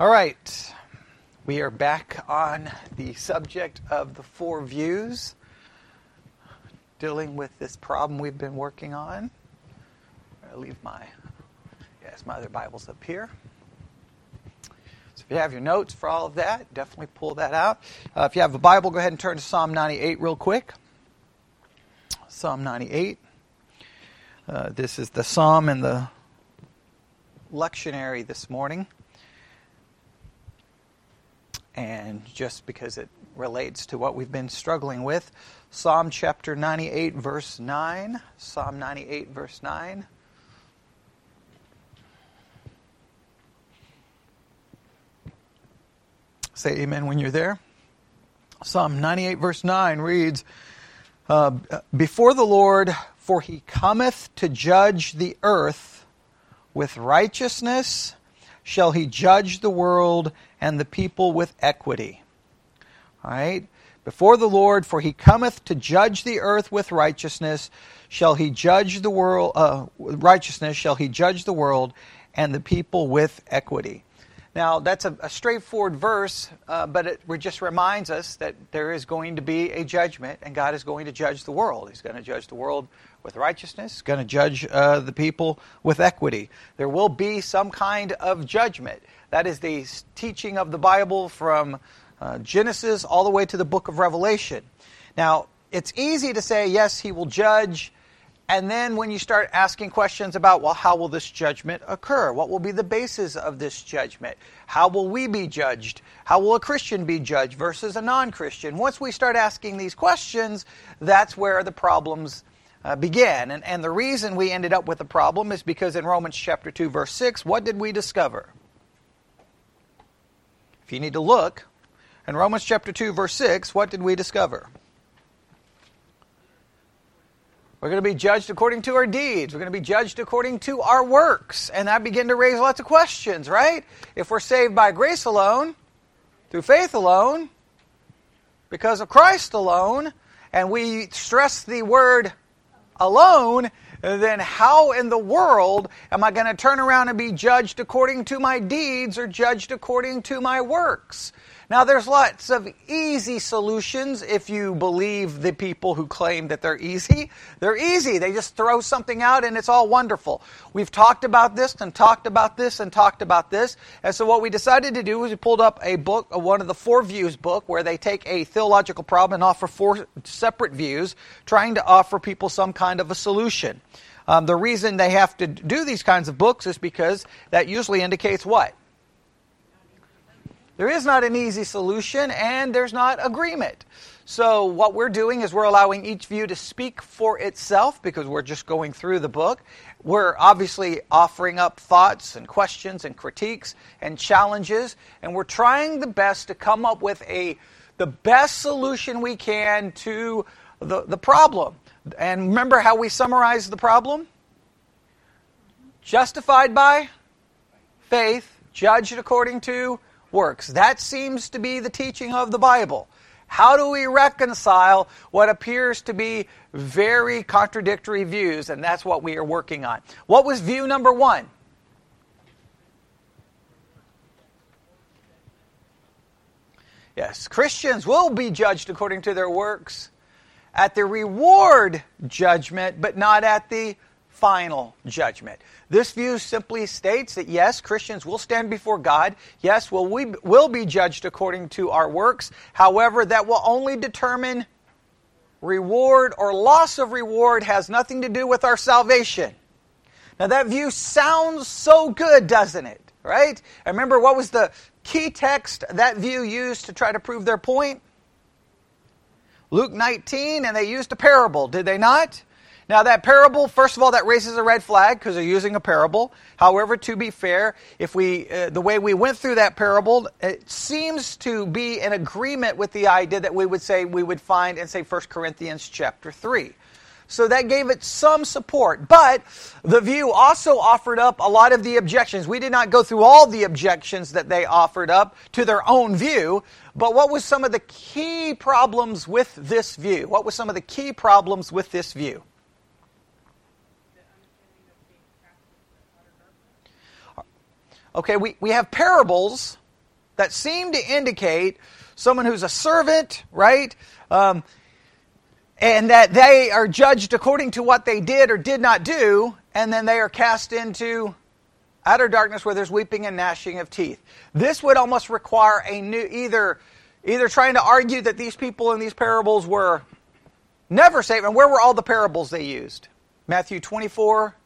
All right. We are back on the subject of the four views, dealing with this problem we've been working on. i leave my, yes, my other Bibles up here. So if you have your notes for all of that, definitely pull that out. Uh, if you have a Bible, go ahead and turn to Psalm 98 real quick. Psalm 98. Uh, this is the psalm in the lectionary this morning. And just because it relates to what we've been struggling with, Psalm chapter 98, verse 9. Psalm 98, verse 9. Say amen when you're there. Psalm 98, verse 9 reads uh, Before the Lord, for he cometh to judge the earth with righteousness, shall he judge the world and the people with equity. All right? Before the Lord, for he cometh to judge the earth with righteousness, shall he judge the world, uh, righteousness shall he judge the world and the people with equity. Now, that's a, a straightforward verse, uh, but it, just reminds us that there is going to be a judgment, and God is going to judge the world. He's going to judge the world with righteousness, He's going to judge uh, the people with equity. There will be some kind of judgment. That is the teaching of the Bible from uh, Genesis all the way to the book of Revelation. Now, it's easy to say, yes, He will judge and then when you start asking questions about, well, how will this judgment occur? What will be the basis of this judgment? How will we be judged? How will a Christian be judged versus a non Christian? Once we start asking these questions, that's where the problems uh, begin. And, and the reason we ended up with a problem is because in Romans chapter 2, verse 6, what did we discover? If you need to look, in Romans chapter 2, verse 6, what did we discover? We're going to be judged according to our deeds. We're going to be judged according to our works. And that begin to raise lots of questions, right? If we're saved by grace alone, through faith alone, because of Christ alone, and we stress the word alone, then how in the world am I going to turn around and be judged according to my deeds or judged according to my works? Now, there's lots of easy solutions if you believe the people who claim that they're easy. They're easy. They just throw something out and it's all wonderful. We've talked about this and talked about this and talked about this. And so, what we decided to do was we pulled up a book, one of the Four Views book, where they take a theological problem and offer four separate views, trying to offer people some kind of a solution. Um, the reason they have to do these kinds of books is because that usually indicates what? There is not an easy solution and there's not agreement. So, what we're doing is we're allowing each view to speak for itself because we're just going through the book. We're obviously offering up thoughts and questions and critiques and challenges, and we're trying the best to come up with a the best solution we can to the, the problem. And remember how we summarize the problem? Justified by faith, judged according to works. That seems to be the teaching of the Bible. How do we reconcile what appears to be very contradictory views? And that's what we are working on. What was view number one? Yes, Christians will be judged according to their works at the reward judgment, but not at the final judgment. This view simply states that yes, Christians will stand before God. Yes, will we will be judged according to our works. However, that will only determine reward or loss of reward has nothing to do with our salvation. Now that view sounds so good, doesn't it? Right? I remember what was the key text that view used to try to prove their point? Luke 19, and they used a parable, did they not? Now, that parable, first of all, that raises a red flag because they're using a parable. However, to be fair, if we, uh, the way we went through that parable, it seems to be in agreement with the idea that we would say we would find in, say, 1 Corinthians chapter 3. So that gave it some support. But the view also offered up a lot of the objections. We did not go through all the objections that they offered up to their own view, but what was some of the key problems with this view? What was some of the key problems with this view? Okay, we, we have parables that seem to indicate someone who's a servant, right? Um, and that they are judged according to what they did or did not do, and then they are cast into outer darkness where there's weeping and gnashing of teeth. This would almost require a new either either trying to argue that these people in these parables were never saved, and where were all the parables they used? Matthew 24,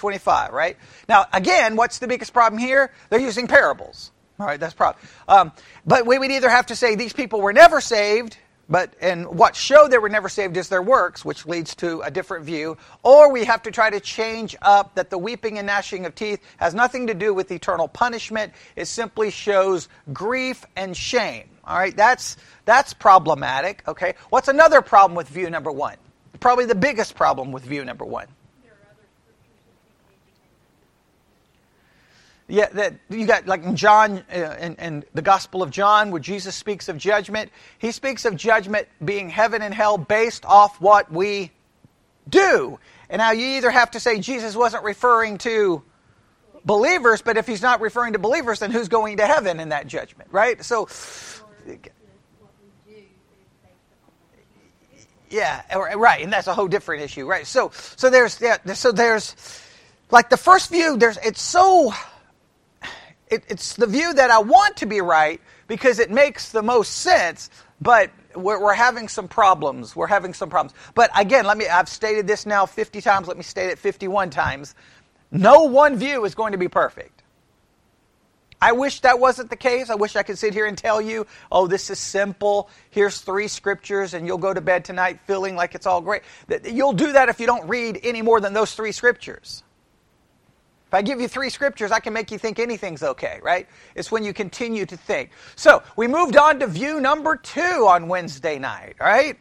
25, right? Now, again, what's the biggest problem here? They're using parables. All right, that's problem. Um, but we would either have to say these people were never saved, but and what showed they were never saved is their works, which leads to a different view, or we have to try to change up that the weeping and gnashing of teeth has nothing to do with eternal punishment. It simply shows grief and shame. All right, that's that's problematic. Okay, what's another problem with view number one? Probably the biggest problem with view number one. Yeah, that you got like in John uh, in, in, the Gospel of John, where Jesus speaks of judgment. He speaks of judgment being heaven and hell based off what we do. And now you either have to say Jesus wasn't referring to believers, but if he's not referring to believers, then who's going to heaven in that judgment, right? So. Yeah, right, and that's a whole different issue, right? So, so there's, yeah, so there's, like the first view, there's, it's so it, it's the view that I want to be right because it makes the most sense, but we're, we're, having some problems. We're having some problems. But again, let me, I've stated this now 50 times. Let me state it 51 times. No one view is going to be perfect. I wish that wasn't the case. I wish I could sit here and tell you, oh, this is simple. Here's three scriptures, and you'll go to bed tonight feeling like it's all great. You'll do that if you don't read any more than those three scriptures. If I give you three scriptures, I can make you think anything's okay, right? It's when you continue to think. So we moved on to view number two on Wednesday night, right?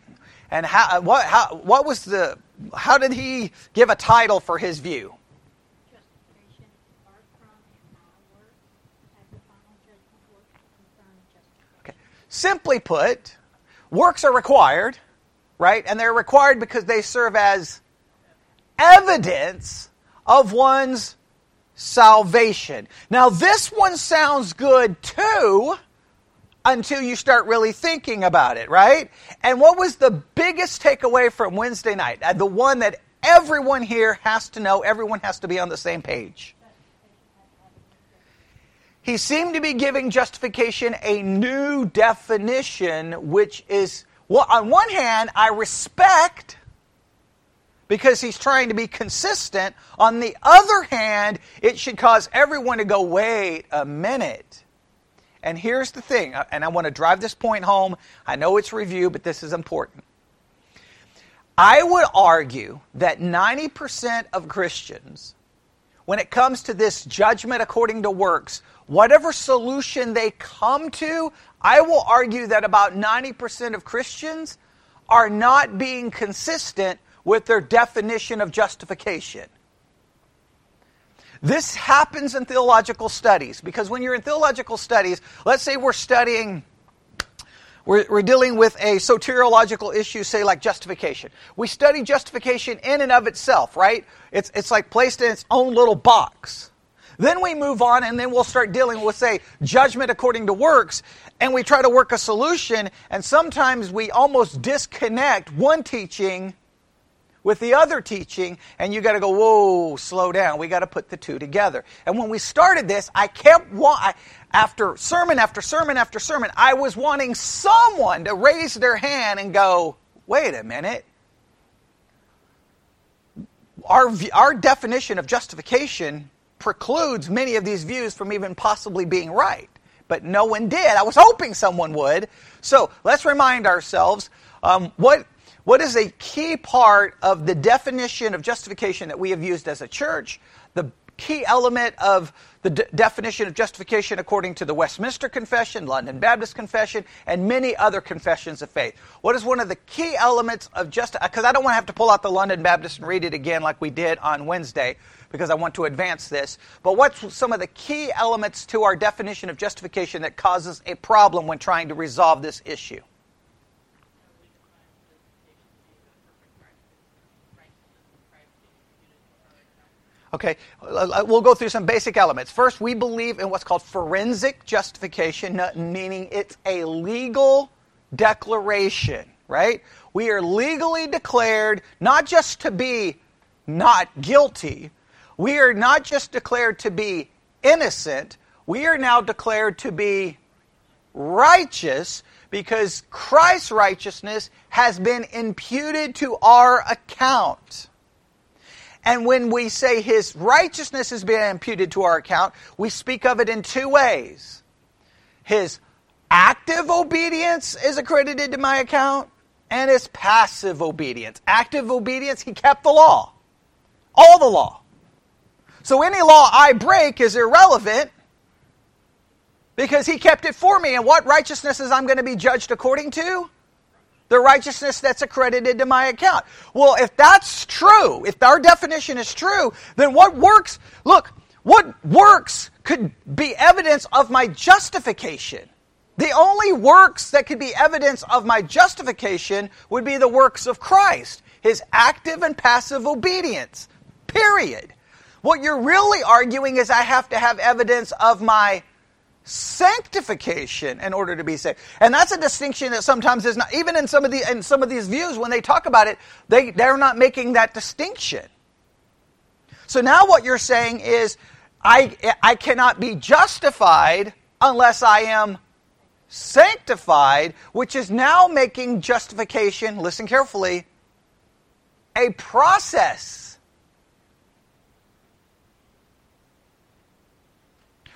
And how, uh, what, how, what was the, how did he give a title for his view? Okay. Simply put, works are required, right? And they're required because they serve as evidence of one's salvation. Now, this one sounds good too until you start really thinking about it, right? And what was the biggest takeaway from Wednesday night? Uh, the one that everyone here has to know, everyone has to be on the same page. He seemed to be giving justification a new definition, which is, well, on one hand, I respect because he's trying to be consistent. On the other hand, it should cause everyone to go, wait a minute. And here's the thing, uh, and I want to drive this point home. I know it's review, but this is important. I would argue that 90% of Christians, when it comes to this judgment according to works, whatever solution they come to, I will argue that about 90% of Christians are not being consistent with their definition of justification. This happens in theological studies because when you're in theological studies, let's say we're studying, we're, we're, dealing with a soteriological issue, say like justification. We study justification in and of itself, right? It's, it's like placed in its own little box. Then we move on and then we'll start dealing with, say, judgment according to works, and we try to work a solution, and sometimes we almost disconnect one teaching with the other teaching, and you got to go, whoa, slow down. We got to put the two together. And when we started this, I kept after sermon after sermon after sermon, I was wanting someone to raise their hand and go, wait a minute. Our, our definition of justification precludes many of these views from even possibly being right. But no one did. I was hoping someone would. So let's remind ourselves um, what what is a key part of the definition of justification that we have used as a church? The key element of the d- definition of justification according to the Westminster Confession, London Baptist Confession, and many other confessions of faith. What is one of the key elements of just uh, because I don't want to have to pull out the London Baptist and read it again like we did on Wednesday because I want to advance this. But what's some of the key elements to our definition of justification that causes a problem when trying to resolve this issue? Okay, uh, uh, we'll go through some basic elements. First, we believe in what's called forensic justification, meaning it's a legal declaration, right? We are legally declared not just to be not guilty, we are not just declared to be innocent, we are now declared to be righteous because Christ's righteousness has been imputed to our account. And when we say his righteousness has been imputed to our account, we speak of it in two ways. His active obedience is accredited to my account, and his passive obedience. Active obedience, he kept the law, all the law. So any law I break is irrelevant because he kept it for me. And what righteousness is I'm going to be judged according to? The righteousness that's accredited to my account. Well, if that's true, if our definition is true, then what works, look, what works could be evidence of my justification. The only works that could be evidence of my justification would be the works of Christ, his active and passive obedience. Period. What you're really arguing is I have to have evidence of my sanctification in order to be saved. And that's a distinction that sometimes is not even in some of the in some of these views when they talk about it, they, they're not making that distinction. So now what you're saying is I I cannot be justified unless I am sanctified, which is now making justification, listen carefully, a process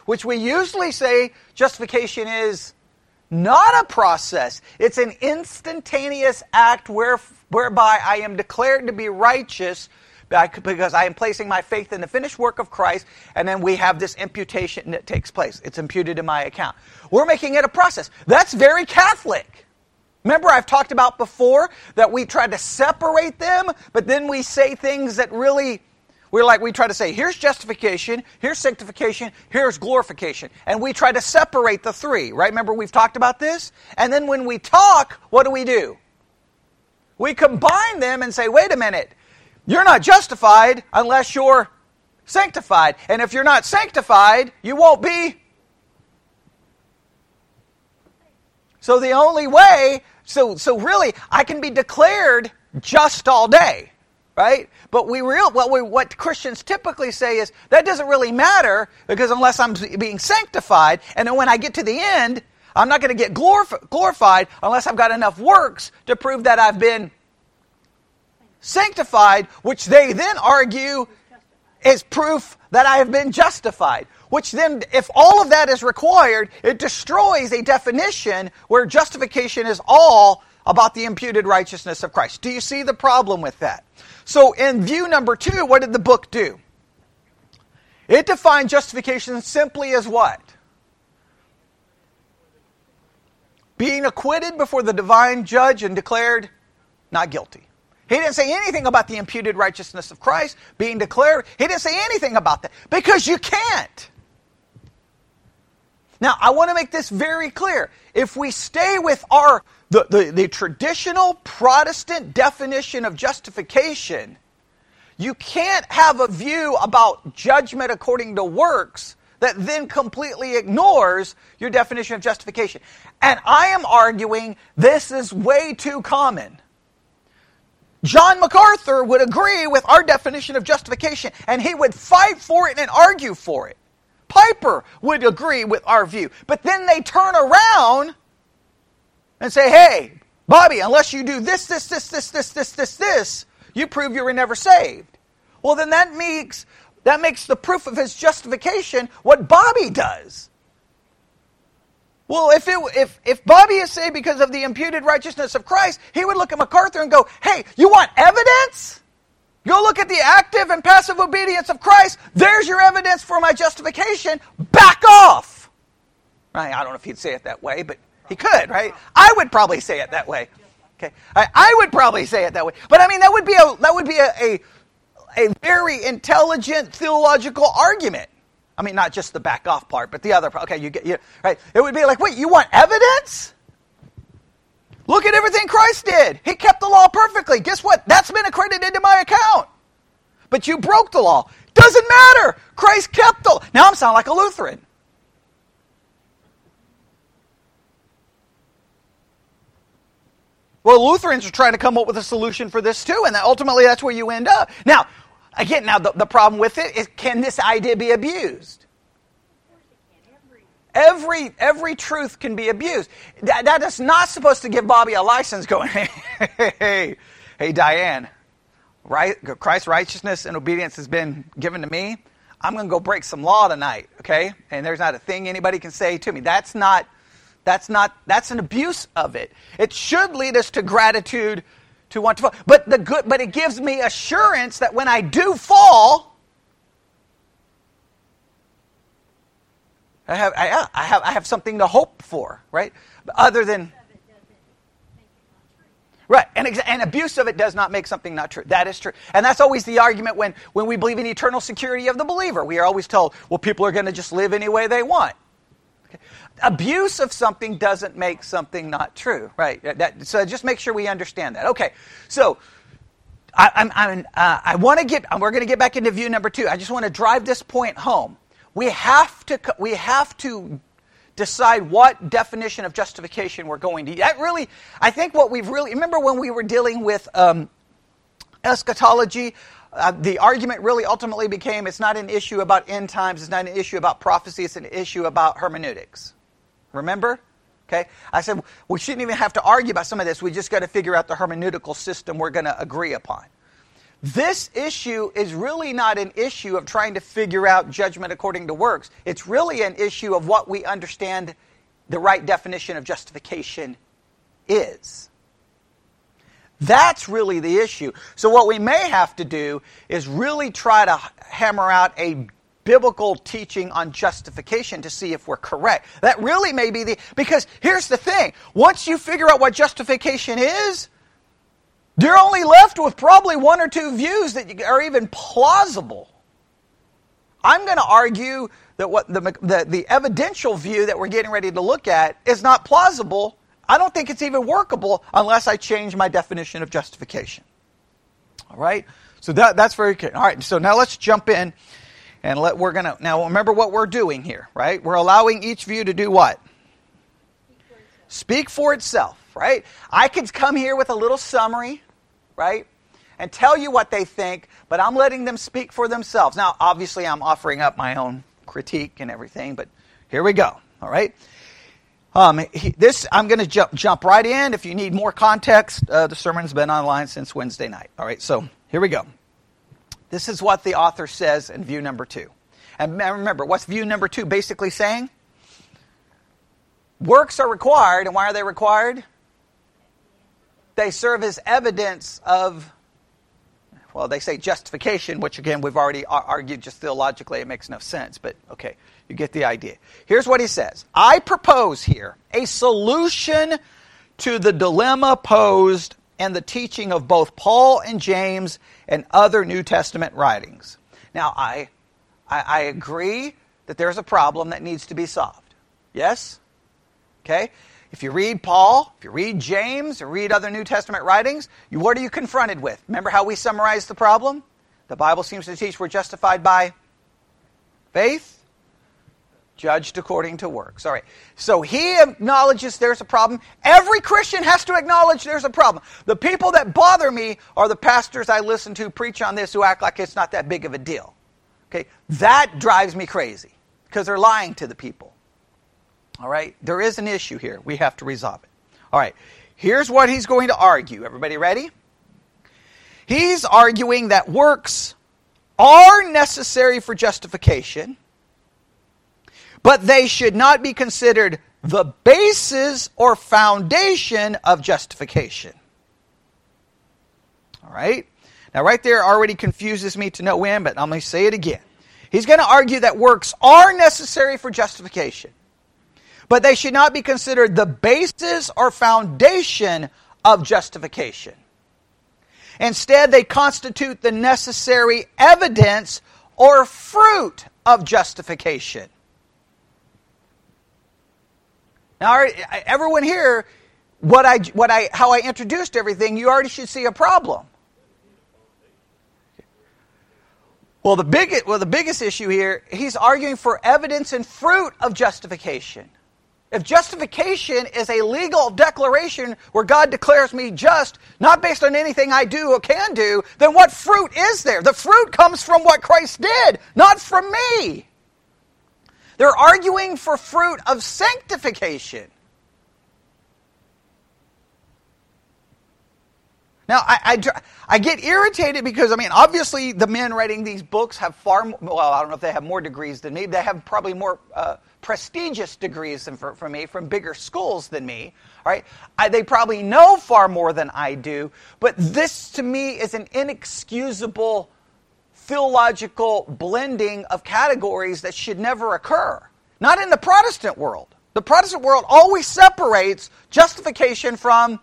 which we usually say justification is not a process. It's an instantaneous act where, whereby I am declared to be righteous because I am placing my faith in the finished work of Christ, and then we have this imputation that takes place. It's imputed in my account. We're making it a process. That's very Catholic. Remember, I've talked about before that we try to separate them, but then we say things that really we're like, we try to say, here's justification, here's sanctification, here's glorification. And we try to separate the three, right? Remember, we've talked about this? And then when we talk, what do we do? We combine them and say, wait a minute, you're not justified unless you're sanctified. And if you're not sanctified, you won't be. So the only way, so, so really, I can be declared just all day right? But we real what we, what Christians typically say is that doesn't really matter because unless I'm being sanctified, and then when I get to the end, I'm not going to get glorif- glorified unless I've got enough works to prove that I've been sanctified, which they then argue is proof that I have been justified. Which then, if all of that is required, it destroys a definition where justification is all about the imputed righteousness of Christ. Do you see the problem with that? So, in view number two, what did the book do? It defined justification simply as what? Being acquitted before the divine judge and declared not guilty. He didn't say anything about the imputed righteousness of Christ being declared. He didn't say anything about that because you can't. Now, I want to make this very clear. If we stay with our the, the, the traditional Protestant definition of justification, you can't have a view about judgment according to works that then completely ignores your definition of justification. And I am arguing this is way too common. John MacArthur would agree with our definition of justification, and he would fight for it and argue for it. Piper would agree with our view. But then they turn around and say, hey, Bobby, unless you do this, this, this, this, this, this, this, this, you prove you were never saved. Well, then that makes, that makes the proof of his justification what Bobby does. Well, if, it, if, if Bobby is saved because of the imputed righteousness of Christ, he would look at MacArthur and go, hey, you want evidence? Go look at the active and passive obedience of Christ. There's your evidence for my justification. Back off. I don't know if he'd say it that way, but he could, right? I would probably say it that way. Okay, I, I would probably say it that way. But I mean, that would be a that would be a, a, a very intelligent theological argument. I mean, not just the back off part, but the other part. Okay, you get you right. It would be like, wait, you want evidence? Look at everything Christ did. He kept the law perfectly. Guess what? That's been accredited to my account. But you broke the law. Doesn't matter. Christ kept the. Now I'm sounding like a Lutheran. Well, Lutherans are trying to come up with a solution for this too, and ultimately that's where you end up. Now, again, now the, the problem with it is can this idea be abused? Every every truth can be abused. That, that is not supposed to give Bobby a license going, hey, hey, hey, hey Diane, right, Christ's righteousness and obedience has been given to me. I'm going to go break some law tonight, okay? And there's not a thing anybody can say to me. That's not that's not that's an abuse of it. It should lead us to gratitude to want to fall. But the good but it gives me assurance that when I do fall, I have I, I have I have something to hope for, right? Other than Right, and, and abuse of it does not make something not true. That is true. And that's always the argument when, when we believe in eternal security of the believer. We are always told, well, people are going to just live any way they want abuse of something doesn't make something not true, right? That, so just make sure we understand that. Okay, so I, I'm, I'm, uh, I want to get. We're going to get back into view number two. I just want to drive this point home. We have to. We have to decide what definition of justification we're going to. That really, I think, what we've really remember when we were dealing with um, eschatology. Uh, the argument really ultimately became it's not an issue about end times, it's not an issue about prophecy, it's an issue about hermeneutics. Remember? Okay? I said we shouldn't even have to argue about some of this. We just got to figure out the hermeneutical system we're going to agree upon. This issue is really not an issue of trying to figure out judgment according to works. It's really an issue of what we understand the right definition of justification is. That's really the issue. So, what we may have to do is really try to hammer out a biblical teaching on justification to see if we're correct. That really may be the, because here's the thing. Once you figure out what justification is, you're only left with probably one or two views that are even plausible. I'm going to argue that what the, the, the evidential view that we're getting ready to look at is not plausible. I don't think it's even workable unless I change my definition of justification. All right? So that, that's very clear. All right, so now let's jump in and let, we're going to, now remember what we're doing here, right? We're allowing each view to do what? Speak for itself, right? I could come here with a little summary, right? And tell you what they think, but I'm letting them speak for themselves. Now, obviously, I'm offering up my own critique and everything, but here we go, all right? Um, he, this I'm going to jump jump right in. If you need more context, uh, the sermon's been online since Wednesday night. All right, so here we go. This is what the author says in view number two. And remember, what's view number two basically saying? Works are required, and why are they required? They serve as evidence of, well, they say justification, which again we've already argued just theologically, it makes no sense, but okay, you get the idea. Here's what he says I propose here a solution to the dilemma posed and the teaching of both Paul and James and other New Testament writings. Now, I, I, I agree that there's a problem that needs to be solved. Yes? Okay? If you read Paul, if you read James, or read other New Testament writings, you, what are you confronted with? Remember how we summarized the problem? The Bible seems to teach we're justified by faith judged according to works. All right. So he acknowledges there's a problem. Every Christian has to acknowledge there's a problem. The people that bother me are the pastors I listen to preach on this who act like it's not that big of a deal. Okay? That drives me crazy because they're lying to the people. All right? There is an issue here. We have to resolve it. All right. Here's what he's going to argue. Everybody ready? He's arguing that works are necessary for justification but they should not be considered the basis or foundation of justification. All right? Now, right there already confuses me to no end, but I'm going to say it again. He's going to argue that works are necessary for justification, but they should not be considered the basis or foundation of justification. Instead, they constitute the necessary evidence or fruit of justification. Now, everyone here, what I, what I, how I introduced everything, you already should see a problem. Well, the big, well, the biggest issue here, he's arguing for evidence and fruit of justification. If justification is a legal declaration where God declares me just, not based on anything I do or can do, then what fruit is there? The fruit comes from what Christ did, not from me. They're arguing for fruit of sanctification. Now, I, I, I, get irritated because, I mean, obviously the men writing these books have far well, I don't know if they have more degrees than me, they have probably more uh, prestigious degrees for, me, from bigger schools than me, right? I, they probably know far more than I do, but this to me is an inexcusable theological blending of categories that should never occur. Not in the Protestant world. The Protestant world always separates justification from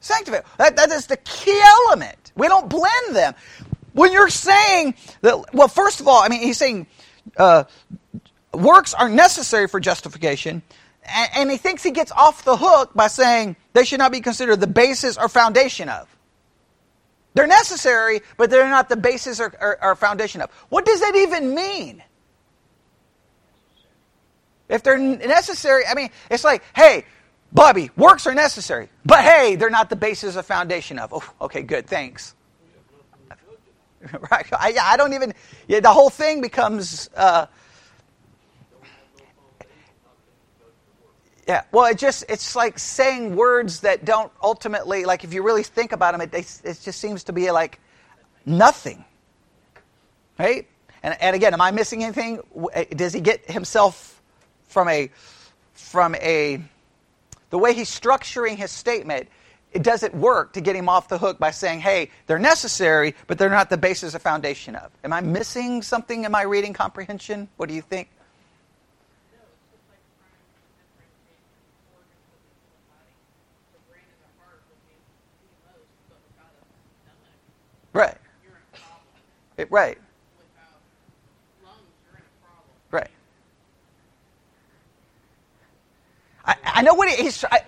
Sanctification. That, that is the key element. We don't blend them. When you're saying that, well, first of all, I mean, he's saying uh, works are necessary for justification, and, he thinks he gets off the hook by saying they should not be considered the basis or foundation of. They're necessary, but they're not the basis or, or, or, foundation of. What does that even mean? If they're necessary, I mean, it's like, hey, Bobby, works are necessary, but hey, they're not the basis of foundation of. Oh, okay, good, thanks. Right? I, I don't even. Yeah, the whole thing becomes. Uh, yeah. Well, it just it's like saying words that don't ultimately like if you really think about them, it it just seems to be like nothing. Right? And and again, am I missing anything? Eh, does he get himself from a from a the way he's structuring his statement, it doesn't work to get him off the hook by saying, hey, they're necessary, but they're not the basis of foundation of. Am I missing something in my reading comprehension? What do you think? Right. It, right. Right. I, I know what he's. I,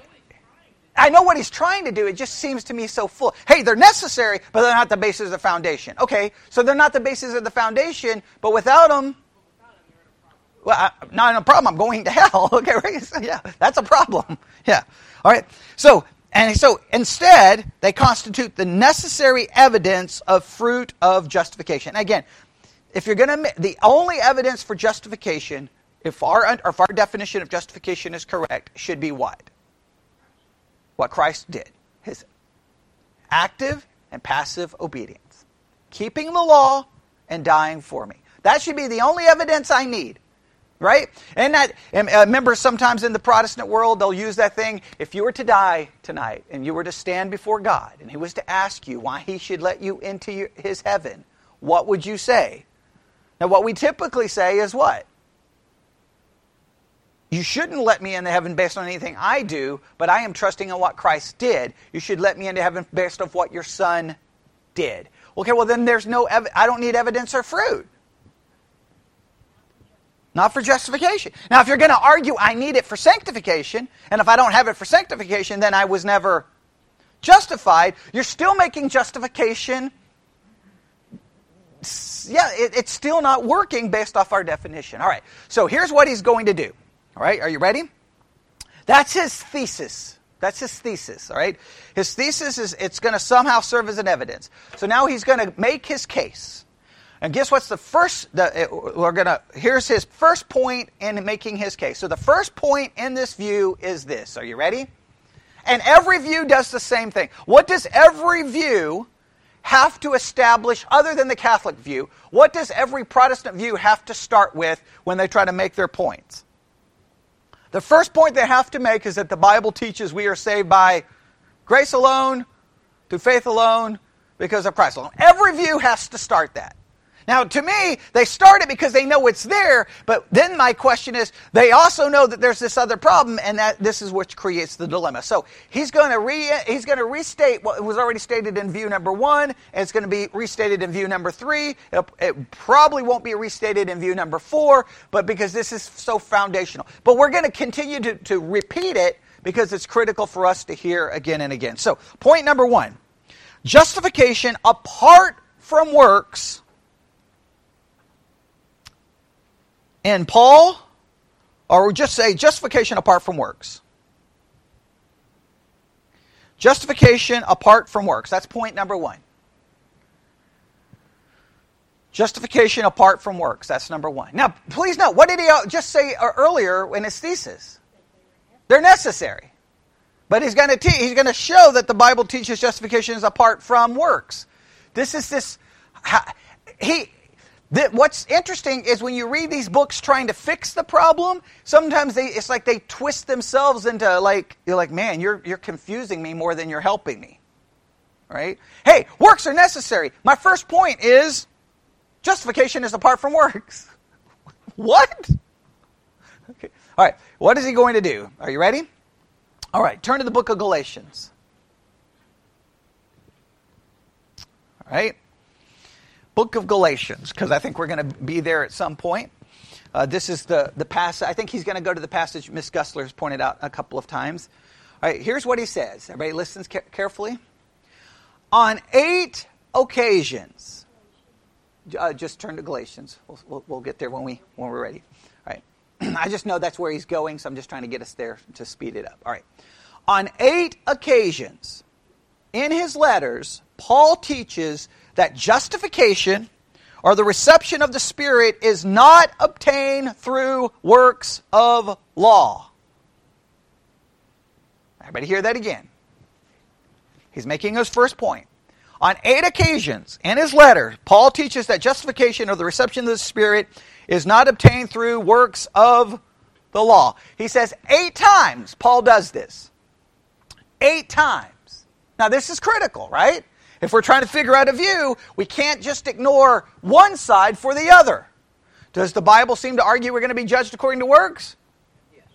I know what he's trying to do. It just seems to me so full. Hey, they're necessary, but they're not the basis of the foundation. Okay, so they're not the basis of the foundation, but without them, well, I, not a problem. I'm going to hell. Okay, right? Yeah, that's a problem. Yeah. All right. So, and so instead, they constitute the necessary evidence of fruit of justification. Again, if you're going to, the only evidence for justification if our, if our definition of justification is correct, should be what? What Christ did. His active and passive obedience. Keeping the law and dying for me. That should be the only evidence I need. Right? And that, and uh, remember sometimes in the Protestant world, they'll use that thing. If you were to die tonight and you were to stand before God and He was to ask you why He should let you into your, His heaven, what would you say? Now, what we typically say is what? You shouldn't let me into heaven based on anything I do, but I am trusting in what Christ did. You should let me into heaven based on what your son did. Okay, well then there's no ev- I don't need evidence or fruit. Not for justification. Now, if you're going to argue I need it for sanctification, and if I don't have it for sanctification, then I was never justified, you're still making justification. Yeah, it, it's still not working based off our definition. All right, so here's what he's going to do. All right, are you ready? That's his thesis. That's his thesis, all right? His thesis is it's going to somehow serve as an evidence. So now he's going to make his case. And guess what's the first the, we're to here's his first point in making his case. So the first point in this view is this. Are you ready? And every view does the same thing. What does every view have to establish other than the Catholic view? What does every Protestant view have to start with when they try to make their points? The first point they have to make is that the Bible teaches we are saved by grace alone, through faith alone, because of Christ alone. Every view has to start that. Now, to me, they start it because they know it's there, but then my question is, they also know that there's this other problem, and that this is what creates the dilemma. So he's going to re, he's going to restate what was already stated in view number one, and it's going to be restated in view number three. It, it probably won't be restated in view number four, but because this is so foundational. But we're going to continue to, to repeat it because it's critical for us to hear again and again. So, point number one justification apart from works in Paul, or just say justification apart from works. Justification apart from works. That's point number one. Justification apart from works. That's number one. Now, please note, what did he just say uh, earlier in his thesis? They're necessary. But he's going to te- he's going to show that the Bible teaches justification is apart from works. This is this he what's interesting is when you read these books trying to fix the problem, sometimes they, it's like they twist themselves into like you're like, man, you're you're confusing me more than you're helping me. Right? Hey, works are necessary. My first point is justification is apart from works. what? Okay. All right. What is he going to do? Are you ready? All right, turn to the book of Galatians. All right? Book of Galatians, because I think we're going to be there at some point. Uh, this is the, the passage. I think he's going to go to the passage Miss Gussler has pointed out a couple of times. All right, here's what he says. Everybody listens ca- carefully. On eight occasions, uh, just turn to Galatians. We'll, we'll, we'll, get there when, we, when we're ready. All right. I just know that's where he's going, so I'm just trying to get us there to speed it up. All right. On eight occasions in his letters, Paul teaches that justification or the reception of the Spirit is not obtained through works of law. Everybody hear that again. He's making his first point. On eight occasions in his letter, Paul teaches that justification or the reception of the Spirit is not obtained through works of the law. He says eight times Paul does this. Eight times. Now, this is critical, right? If we're trying to figure out a view, we can't just ignore one side for the other. Does the Bible seem to argue we're going to be judged according to works?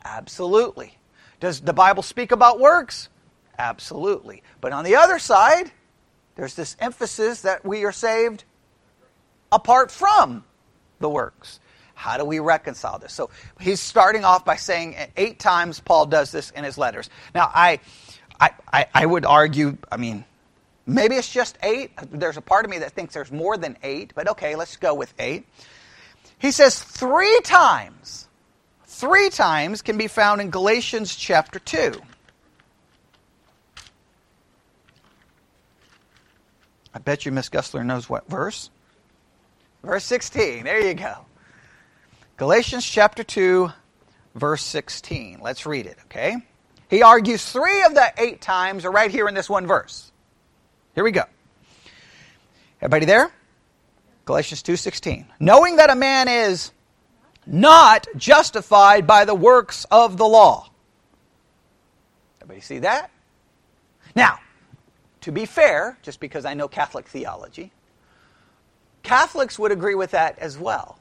Absolutely. Does the Bible speak about works? Absolutely. But on the other side, there's this emphasis that we are saved apart from the works. How do we reconcile this? So he's starting off by saying eight times Paul does this in his letters. Now, I, I, I would argue, I mean, maybe it's just eight. There's a part of me that thinks there's more than eight, but okay, let's go with eight. He says three times, three times can be found in Galatians chapter 2. I bet you Miss Gussler knows what verse. Verse 16. There you go. Galatians chapter 2, verse 16. Let's read it, okay? He argues three of the eight times are right here in this one verse. Here we go. Everybody there? Galatians 2:16. Knowing that a man is not justified by the works of the law. Everybody see that? Now, to be fair, just because I know Catholic theology, Catholics would agree with that as well.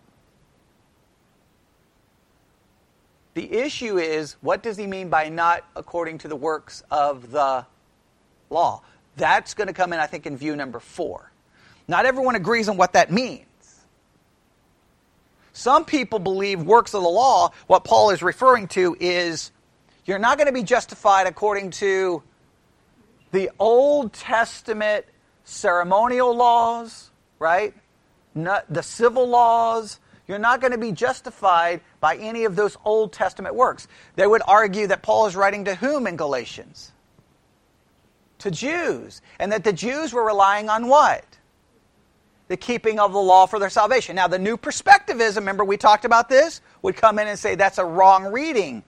The issue is what does he mean by not according to the works of the law? That's going to come in, I think, in view number four. Not everyone agrees on what that means. Some people believe works of the law, what Paul is referring to is you're not going to be justified according to the Old Testament ceremonial laws, right? Not the civil laws, you're not going to be justified by any of those Old Testament works. They would argue that Paul is writing to whom in Galatians? To Jews. And that the Jews were relying on what? The keeping of the law for their salvation. Now, the new perspectivism, remember we talked about this, would come in and say that's a wrong reading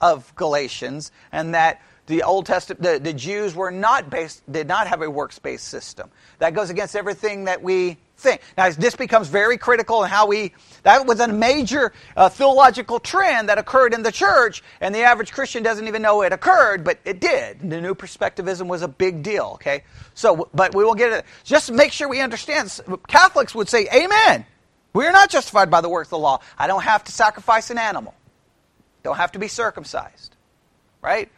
of Galatians and that the Old Testament, the, the Jews were not based, did not have a works based system. That goes against everything that we think. Now, this becomes very critical in how we, that was a major uh, theological trend that occurred in the church, and the average Christian doesn't even know it occurred, but it did. The new perspectivism was a big deal, okay? So, but we will get it. Just make sure we understand. Catholics would say, Amen. We're not justified by the works of the law. I don't have to sacrifice an animal, don't have to be circumcised, right?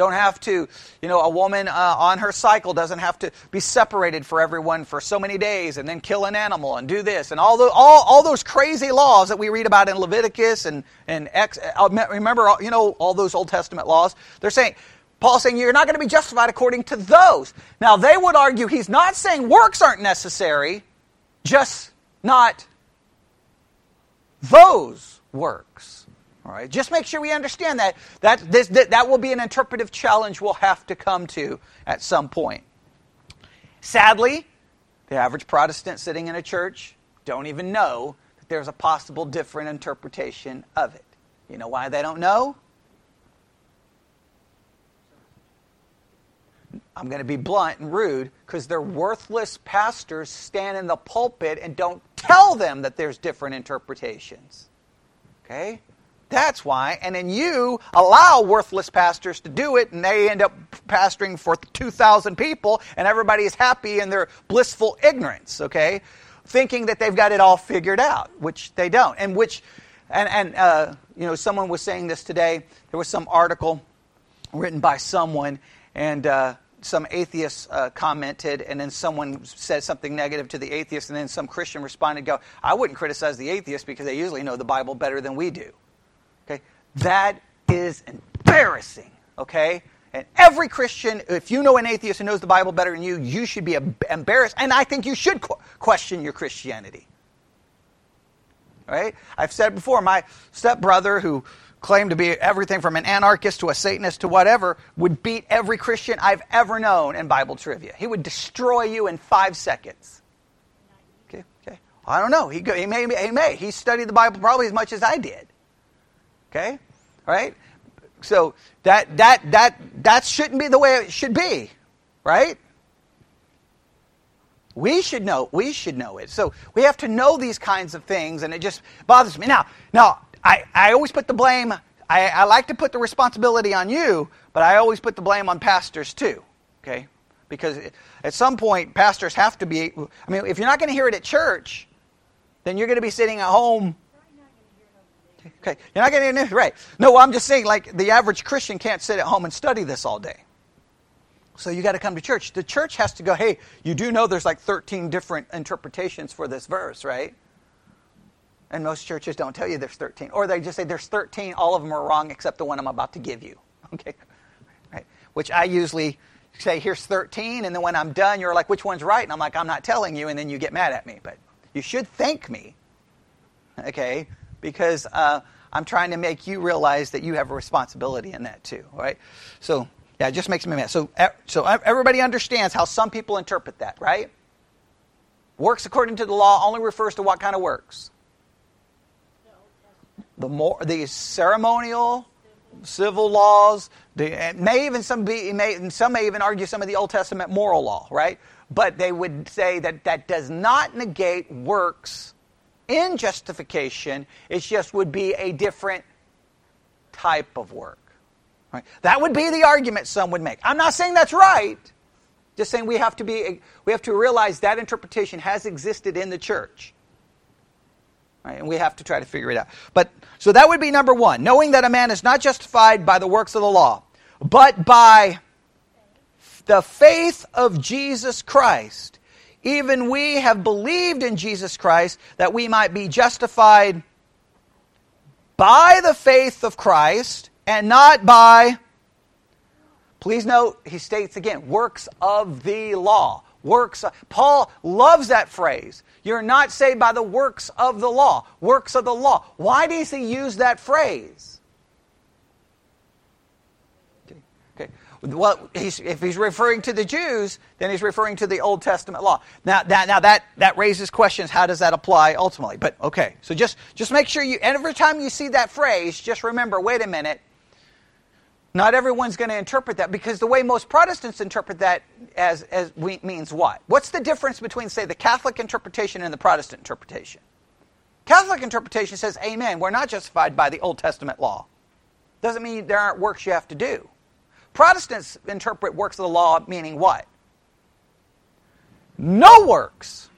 Don't have to, you know, a woman uh, on her cycle doesn't have to be separated for everyone for so many days and then kill an animal and do this and all, the, all, all those crazy laws that we read about in Leviticus and, and Ex, uh, remember, you know, all those Old Testament laws. They're saying, Paul's saying you're not going to be justified according to those. Now, they would argue he's not saying works aren't necessary, just not those works. All right, just make sure we understand that. That, this, that that will be an interpretive challenge we'll have to come to at some point. Sadly, the average Protestant sitting in a church don't even know that there's a possible different interpretation of it. You know why they don't know? I'm going to be blunt and rude because they're worthless pastors stand in the pulpit and don't tell them that there's different interpretations. Okay? That's why. And then you allow worthless pastors to do it, and they end up pastoring for 2,000 people, and everybody is happy in their blissful ignorance, okay? Thinking that they've got it all figured out, which they don't. And which, and, and uh, you know, someone was saying this today. There was some article written by someone, and uh, some atheists uh, commented, and then someone said something negative to the atheist, and then some Christian responded, "Go, I wouldn't criticize the atheist because they usually know the Bible better than we do." That is embarrassing. Okay, and every Christian, if you know an atheist who knows the Bible better than you, you should be embarrassed, and I think you should question your Christianity. Right? I've said before, my stepbrother who claimed to be everything from an anarchist to a Satanist to whatever, would beat every Christian I've ever known in Bible trivia. He would destroy you in five seconds. Okay, okay. I don't know. He, he, may, he may. He studied the Bible probably as much as I did. Okay? All right? So that, that, that, that shouldn't be the way it should be. Right? We should know. We should know it. So we have to know these kinds of things, and it just bothers me. Now, now I, I always put the blame, I, I like to put the responsibility on you, but I always put the blame on pastors too, okay? Because at some point, pastors have to be, I mean, if you're not going to hear it at church, then you're going to be sitting at home. Okay, you're not getting it, right. No, I'm just saying, like, the average Christian can't sit at home and study this all day. So you got to come to church. The church has to go, hey, you do know there's like 13 different interpretations for this verse, right? And most churches don't tell you there's 13. Or they just say there's 13, all of them are wrong except the one I'm about to give you. Okay? Right? Which I usually say, here's 13, and then when I'm done, you're like, which one's right? And I'm like, I'm not telling you, and then you get mad at me. But you should thank me, okay? Because uh, I'm trying to make you realize that you have a responsibility in that too, right? So, yeah, it just makes me mad. So, so everybody understands how some people interpret that, right? Works according to the law only refers to what kind of works? the more the ceremonial civil laws the, may even some be may, some may even argue some of the old testament moral law right but they would say that that does not negate works in justification it just would be a different type of work right? that would be the argument some would make i'm not saying that's right just saying we have to be we have to realize that interpretation has existed in the church Right? And we have to try to figure it out. But so that would be number one, knowing that a man is not justified by the works of the law, but by the faith of Jesus Christ. Even we have believed in Jesus Christ that we might be justified by the faith of Christ and not by, please note, he states again, works of the law. Works. Paul loves that phrase. You're not saved by the works of the law. Works of the law. Why does he use that phrase? Okay. Well, he's, if he's referring to the Jews, then he's referring to the Old Testament law. Now, that, now that, that raises questions. How does that apply ultimately? But okay, so just, just make sure you, every time you see that phrase, just remember wait a minute, not everyone's going to interpret that because the way most Protestants interpret that as, as we, means what? What's the difference between, say, the Catholic interpretation and the Protestant interpretation? Catholic interpretation says, Amen, we're not justified by the Old Testament law. Doesn't mean there aren't works you have to do. Protestants interpret works of the law meaning what? No works.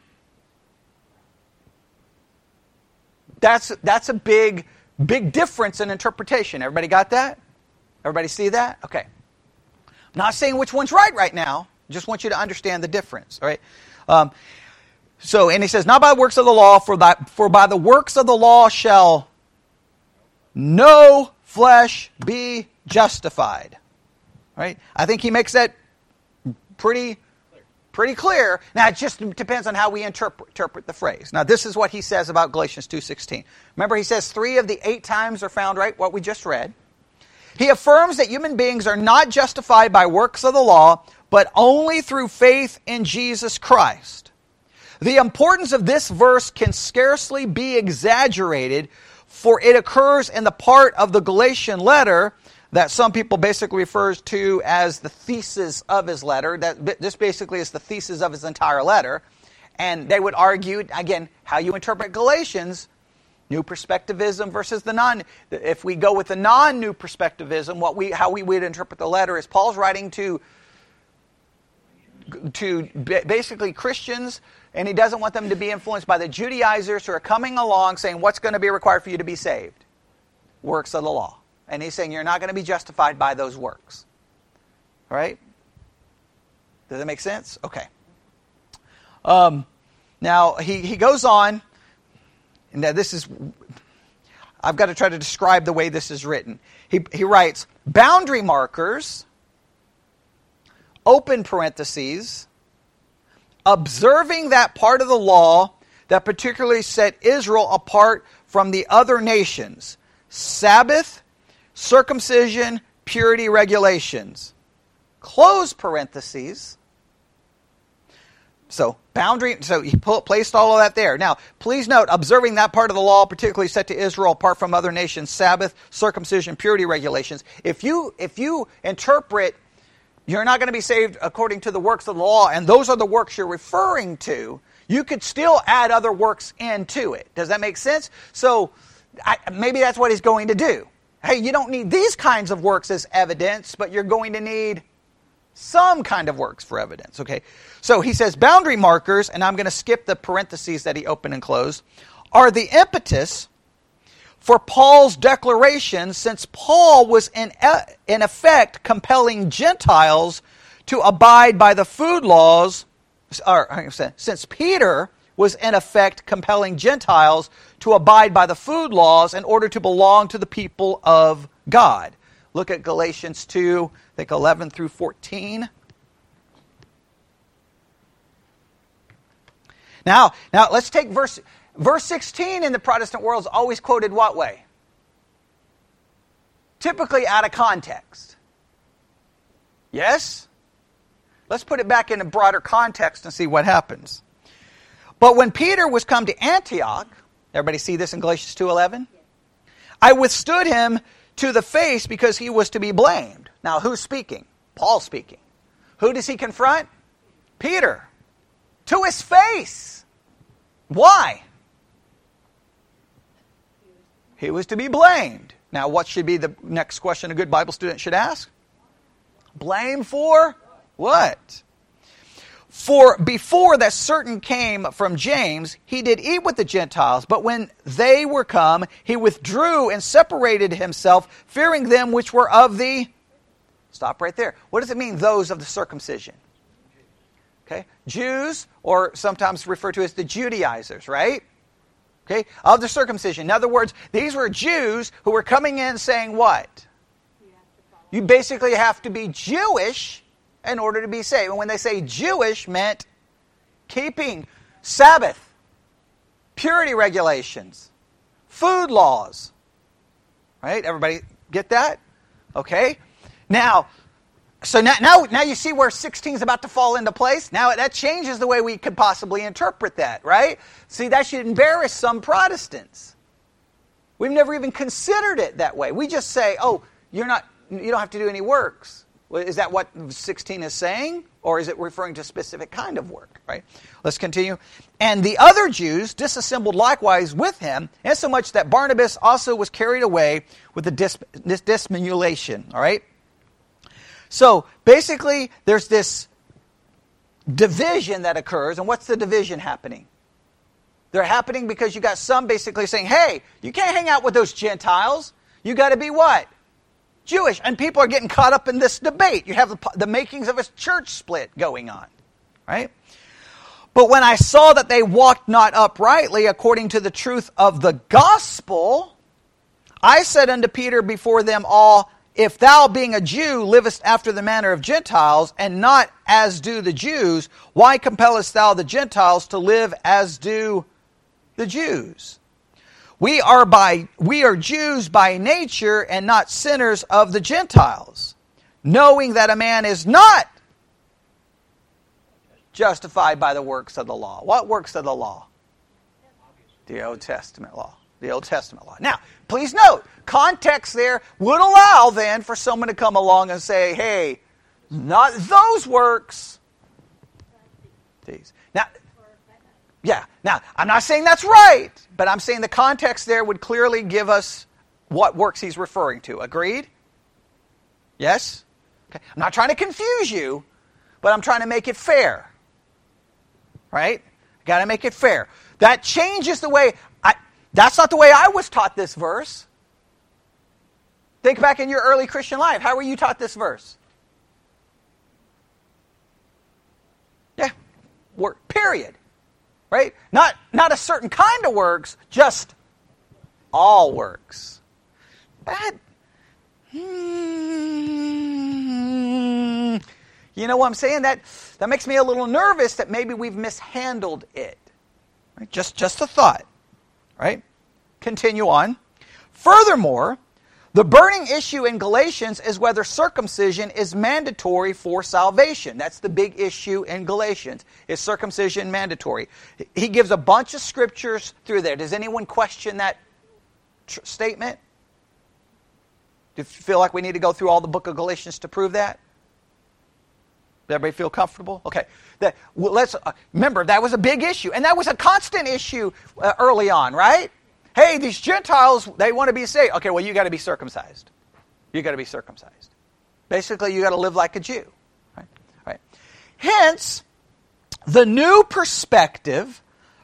That's, that's a big, big difference in interpretation. Everybody got that? Everybody see that? Okay. I'm not saying which one's right right now. Just want you to understand the difference. All right. Um, so, and he says, not by works of the law, for, by, for by the works of the law shall no flesh be justified. Right? I think he makes that pretty Pretty clear. Now it just depends on how we interpret, interpret the phrase. Now this is what he says about Galatians 2:16. Remember he says 3 of the 8 times are found right what we just read. He affirms that human beings are not justified by works of the law, but only through faith in Jesus Christ. The importance of this verse can scarcely be exaggerated, for it occurs in the part of the Galatian letter that some people basically refers to as the thesis of his letter. That this basically is the thesis of his entire letter. And they would argue, again, how you interpret Galatians, new perspectivism versus the non. If we go with the non-new perspectivism, what we how we would interpret the letter is Paul's writing to to basically Christians, and he doesn't want them to be influenced by the Judaizers who are coming along saying, "What's going to be required for you to be saved? Works of the law." And he's saying you're not going to be justified by those works. All right? Does that make sense? Okay. Um, now, he, he goes on, and this is, I've got to try to describe the way this is written. He, he writes, boundary markers, open parentheses, observing that part of the law that particularly set Israel apart from the other nations. Sabbath, circumcision, purity regulations. Close parentheses. So, boundary, so he placed all of that there. Now, please note, observing that part of the law, particularly set to Israel apart from other nations, Sabbath, circumcision, purity regulations. If you, if you interpret, you're not going to be saved according to the works of the law, and those are the works you're referring to, you could still add other works into it. Does that make sense? So, I, maybe that's what he's going to do. Hey, you don't need these kinds of works as evidence, but you're going to need some kind of works for evidence. Okay. So he says boundary markers, and I'm going to skip the parentheses that he opened and closed, are the impetus for Paul's declaration since Paul was in, in effect compelling Gentiles to abide by the food laws, or since Peter was in effect compelling Gentiles to abide by the food laws in order to belong to the people of God. Look at Galatians 2, I think 11 through 14. Now, now let's take verse verse 16 in the Protestant world is always quoted what way? Typically out of context. Yes? Let's put it back in a broader context and see what happens. But when Peter was come to Antioch, everybody see this in Galatians 2:11? I withstood him to the face because he was to be blamed. Now, who's speaking? Paul speaking. Who does he confront? Peter. To his face. Why? He was to be blamed. Now, what should be the next question a good Bible student should ask? Blame for what? For before that certain came from James, he did eat with the Gentiles, but when they were come, he withdrew and separated himself, fearing them which were of the. Stop right there. What does it mean, those of the circumcision? Okay, Jews, or sometimes referred to as the Judaizers, right? Okay, of the circumcision. In other words, these were Jews who were coming in saying what? You basically have to be Jewish in order to be saved. And when they say Jewish, meant keeping Sabbath, purity regulations, food laws. Right? Everybody get that? Okay? Now, so now, now, now you see where 16 is about to fall into place. Now that changes the way we could possibly interpret that, right? See, that should embarrass some Protestants. We've never even considered it that way. We just say, oh, you're not, you don't have to do any works. Is that what 16 is saying? Or is it referring to a specific kind of work? Right? Let's continue. And the other Jews disassembled likewise with him, insomuch that Barnabas also was carried away with the dis- dis-. All right? So basically, there's this division that occurs. And what's the division happening? They're happening because you got some basically saying, hey, you can't hang out with those Gentiles. You got to be what? Jewish. And people are getting caught up in this debate. You have the, the makings of a church split going on, right? But when I saw that they walked not uprightly according to the truth of the gospel, I said unto Peter before them all, if thou, being a Jew, livest after the manner of Gentiles, and not as do the Jews, why compellest thou the Gentiles to live as do the Jews? We are by we are Jews by nature and not sinners of the Gentiles, knowing that a man is not justified by the works of the law. What works of the law? The Old Testament law. The Old Testament law. Now, please note, context there would allow then for someone to come along and say, hey, not those works. These. Yeah, now, I'm not saying that's right, but I'm saying the context there would clearly give us what works he's referring to. Agreed? Yes? Okay. I'm not trying to confuse you, but I'm trying to make it fair right? Got to make it fair. That changes the way I that's not the way I was taught this verse. Think back in your early Christian life. How were you taught this verse? Yeah. Work. Period. Right? Not not a certain kind of works, just all works. That hmm, you know what I'm saying? That, that makes me a little nervous that maybe we've mishandled it. Right? Just, just a thought. Right? Continue on. Furthermore, the burning issue in Galatians is whether circumcision is mandatory for salvation. That's the big issue in Galatians. Is circumcision mandatory? He gives a bunch of scriptures through there. Does anyone question that tr- statement? Do you feel like we need to go through all the book of Galatians to prove that? Does everybody feel comfortable? Okay. That, well, let's uh, remember that was a big issue, and that was a constant issue uh, early on, right? Hey, these Gentiles they want to be saved. Okay, well you got to be circumcised. You got to be circumcised. Basically, you got to live like a Jew. Right? right? Hence, the new perspective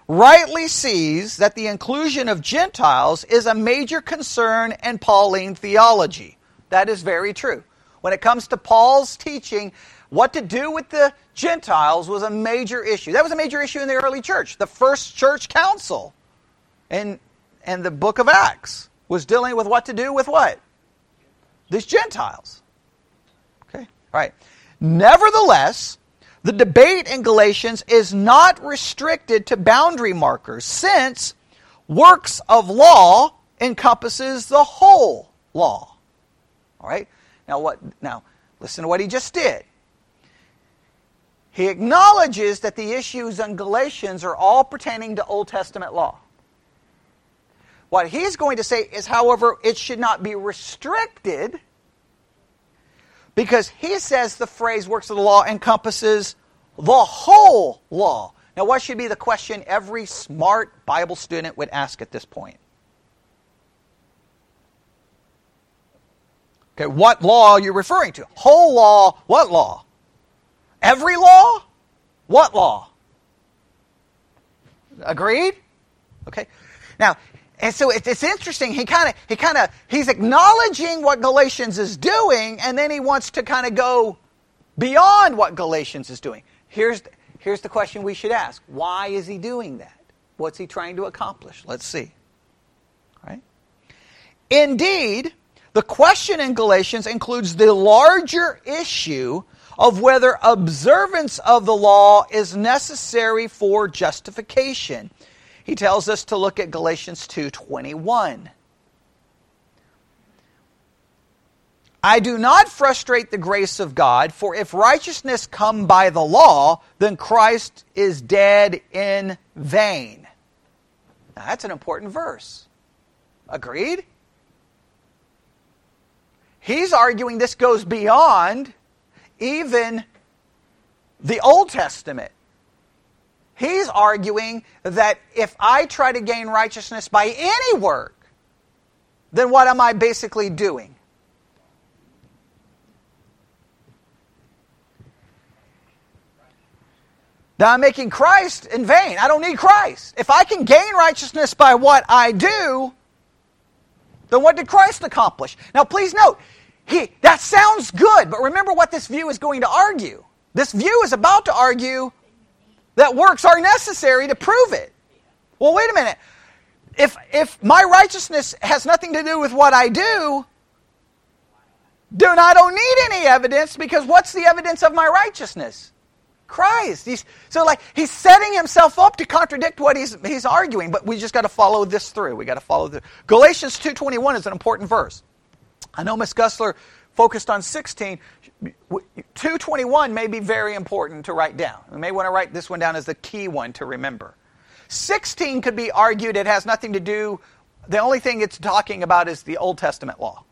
rightly sees that the inclusion of Gentiles is a major concern in Pauline theology. That is very true. When it comes to Paul's teaching, what to do with the Gentiles was a major issue. That was a major issue in the early church. The first church council in, in the book of Acts was dealing with what to do with what? These Gentiles. Okay? All right. Nevertheless, the debate in Galatians is not restricted to boundary markers since works of law encompasses the whole law. All right? Now what now listen to what he just did. He acknowledges that the issues in Galatians are all pertaining to Old Testament law. What he's going to say is, however, it should not be restricted because he says the phrase works of the law encompasses the whole law. Now, what should be the question every smart Bible student would ask at this point? Okay, what law are you referring to? Whole law, what law? Every law? What law? Agreed? Okay. Now, and so it's interesting. He kind of, he kind of, he's acknowledging what Galatians is doing, and then he wants to kind of go beyond what Galatians is doing. Here's, here's the question we should ask: Why is he doing that? What's he trying to accomplish? Let's see. Right? Indeed, the question in Galatians includes the larger issue of whether observance of the law is necessary for justification. He tells us to look at Galatians 2:21. I do not frustrate the grace of God, for if righteousness come by the law, then Christ is dead in vain. Now, that's an important verse. Agreed? He's arguing this goes beyond even the Old Testament. He's arguing that if I try to gain righteousness by any work, then what am I basically doing? Now I'm making Christ in vain. I don't need Christ. If I can gain righteousness by what I do, then what did Christ accomplish? Now please note, he, that sounds good, but remember what this view is going to argue. This view is about to argue that works are necessary to prove it. Well, wait a minute. If, if my righteousness has nothing to do with what I do, then I don't need any evidence because what's the evidence of my righteousness? Christ. He's, so like he's setting himself up to contradict what he's, he's arguing, but we just got to follow this through. We got to follow the Galatians 2:21 is an important verse. I know Miss Gussler focused on 16. 221 may be very important to write down. We may want to write this one down as the key one to remember. 16 could be argued it has nothing to do the only thing it's talking about is the Old Testament law.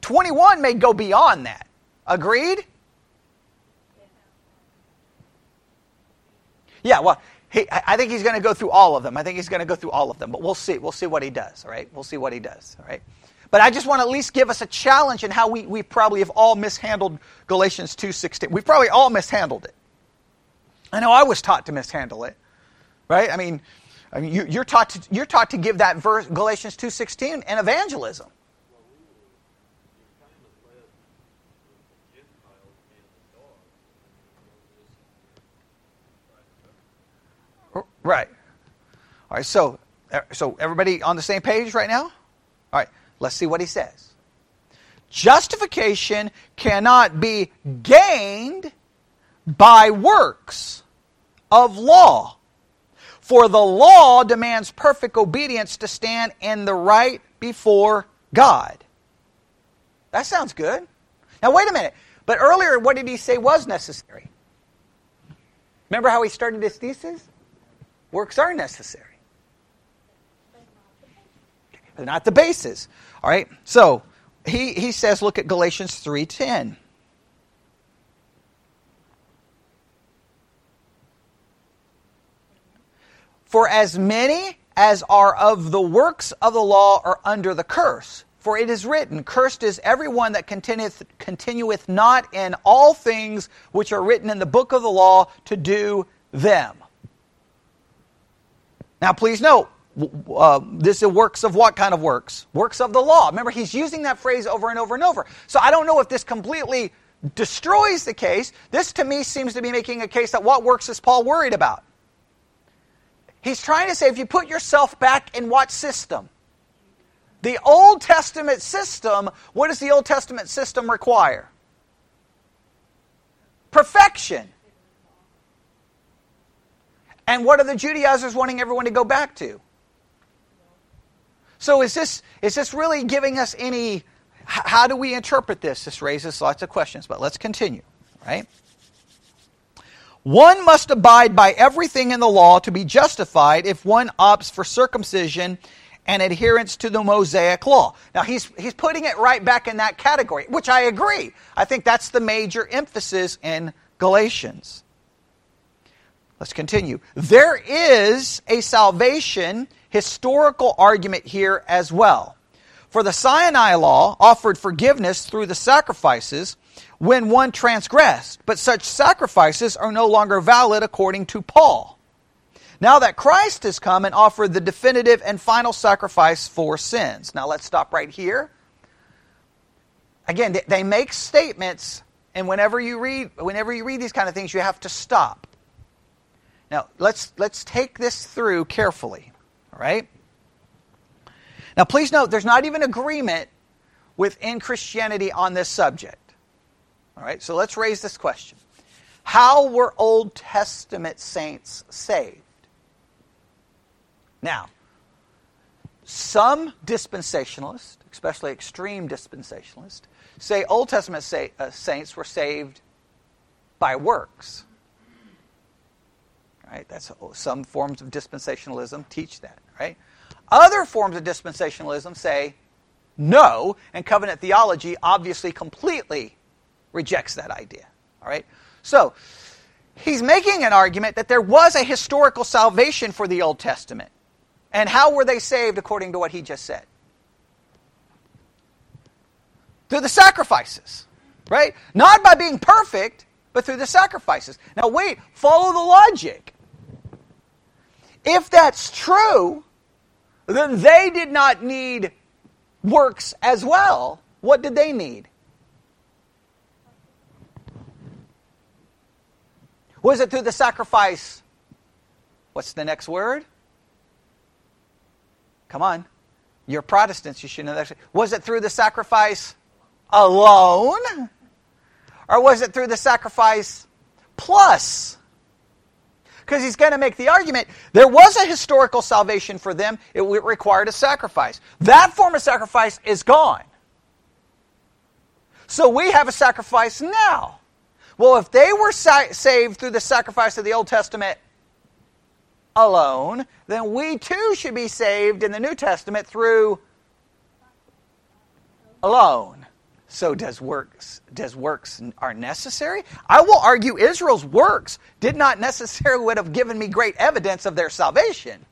21 may go beyond that. Agreed? Yeah, well, he, I think he's going to go through all of them. I think he's going to go through all of them, but we'll see. We'll see what he does, all right? We'll see what he does, all right? But I just want to at least give us a challenge in how we, we probably have all mishandled Galatians 2.16. We've probably all mishandled it. I know I was taught to mishandle it, right? I mean, I mean you, are taught to, you're taught to give that verse, Galatians 2.16, an evangelism. Right. All right, so, so everybody on the same page right now? All right, let's see what he says. Justification cannot be gained by works of law. For the law demands perfect obedience to stand in the right before God. That sounds good. Now, wait a minute. But earlier, what did he say was necessary? Remember how he started his thesis? Works are necessary. They're not the basis. All right? So, he, he says, look at Galatians 3.10. For as many as are of the works of the law are under the curse. For it is written, Cursed is everyone that continueth, continueth not in all things which are written in the book of the law to do them. Now, please note, uh, this is works of what kind of works? Works of the law. Remember, he's using that phrase over and over and over. So I don't know if this completely destroys the case. This, to me, seems to be making a case that what works is Paul worried about? He's trying to say if you put yourself back in what system? The Old Testament system, what does the Old Testament system require? Perfection. And what are the Judaizers wanting everyone to go back to? So is this is this really giving us any how do we interpret this? This raises lots of questions, but let's continue, right? One must abide by everything in the law to be justified if one opts for circumcision and adherence to the Mosaic law. Now he's he's putting it right back in that category, which I agree. I think that's the major emphasis in Galatians. Let's continue. There is a salvation historical argument here as well. For the Sinai law offered forgiveness through the sacrifices when one transgressed, but such sacrifices are no longer valid according to Paul. Now that Christ has come and offered the definitive and final sacrifice for sins. Now let's stop right here. Again, they make statements, and whenever you read, whenever you read these kind of things, you have to stop. Now, let's, let's take this through carefully, right? Now, please note, there's not even agreement within Christianity on this subject. All right, so let's raise this question How were Old Testament saints saved? Now, some dispensationalists, especially extreme dispensationalists, say Old Testament say, uh, saints were saved by works. Right? That's some forms of dispensationalism teach that, right? Other forms of dispensationalism say no, and covenant theology obviously completely rejects that idea. All right? So, he's making an argument that there was a historical salvation for the Old Testament. And how were they saved according to what he just said? Through the sacrifices, right? Not by being perfect, but through the sacrifices. Now, wait, follow the logic. If that's true, then they did not need works as well. What did they need? Was it through the sacrifice? What's the next word? Come on. You're Protestants, you should know that. Was it through the sacrifice alone? Or was it through the sacrifice plus? Because he's going to make the argument there was a historical salvation for them, it required a sacrifice. That form of sacrifice is gone. So we have a sacrifice now. Well, if they were sa- saved through the sacrifice of the Old Testament alone, then we too should be saved in the New Testament through alone. So does works does works are necessary? I will argue Israel's works did not necessarily would have given me great evidence of their salvation.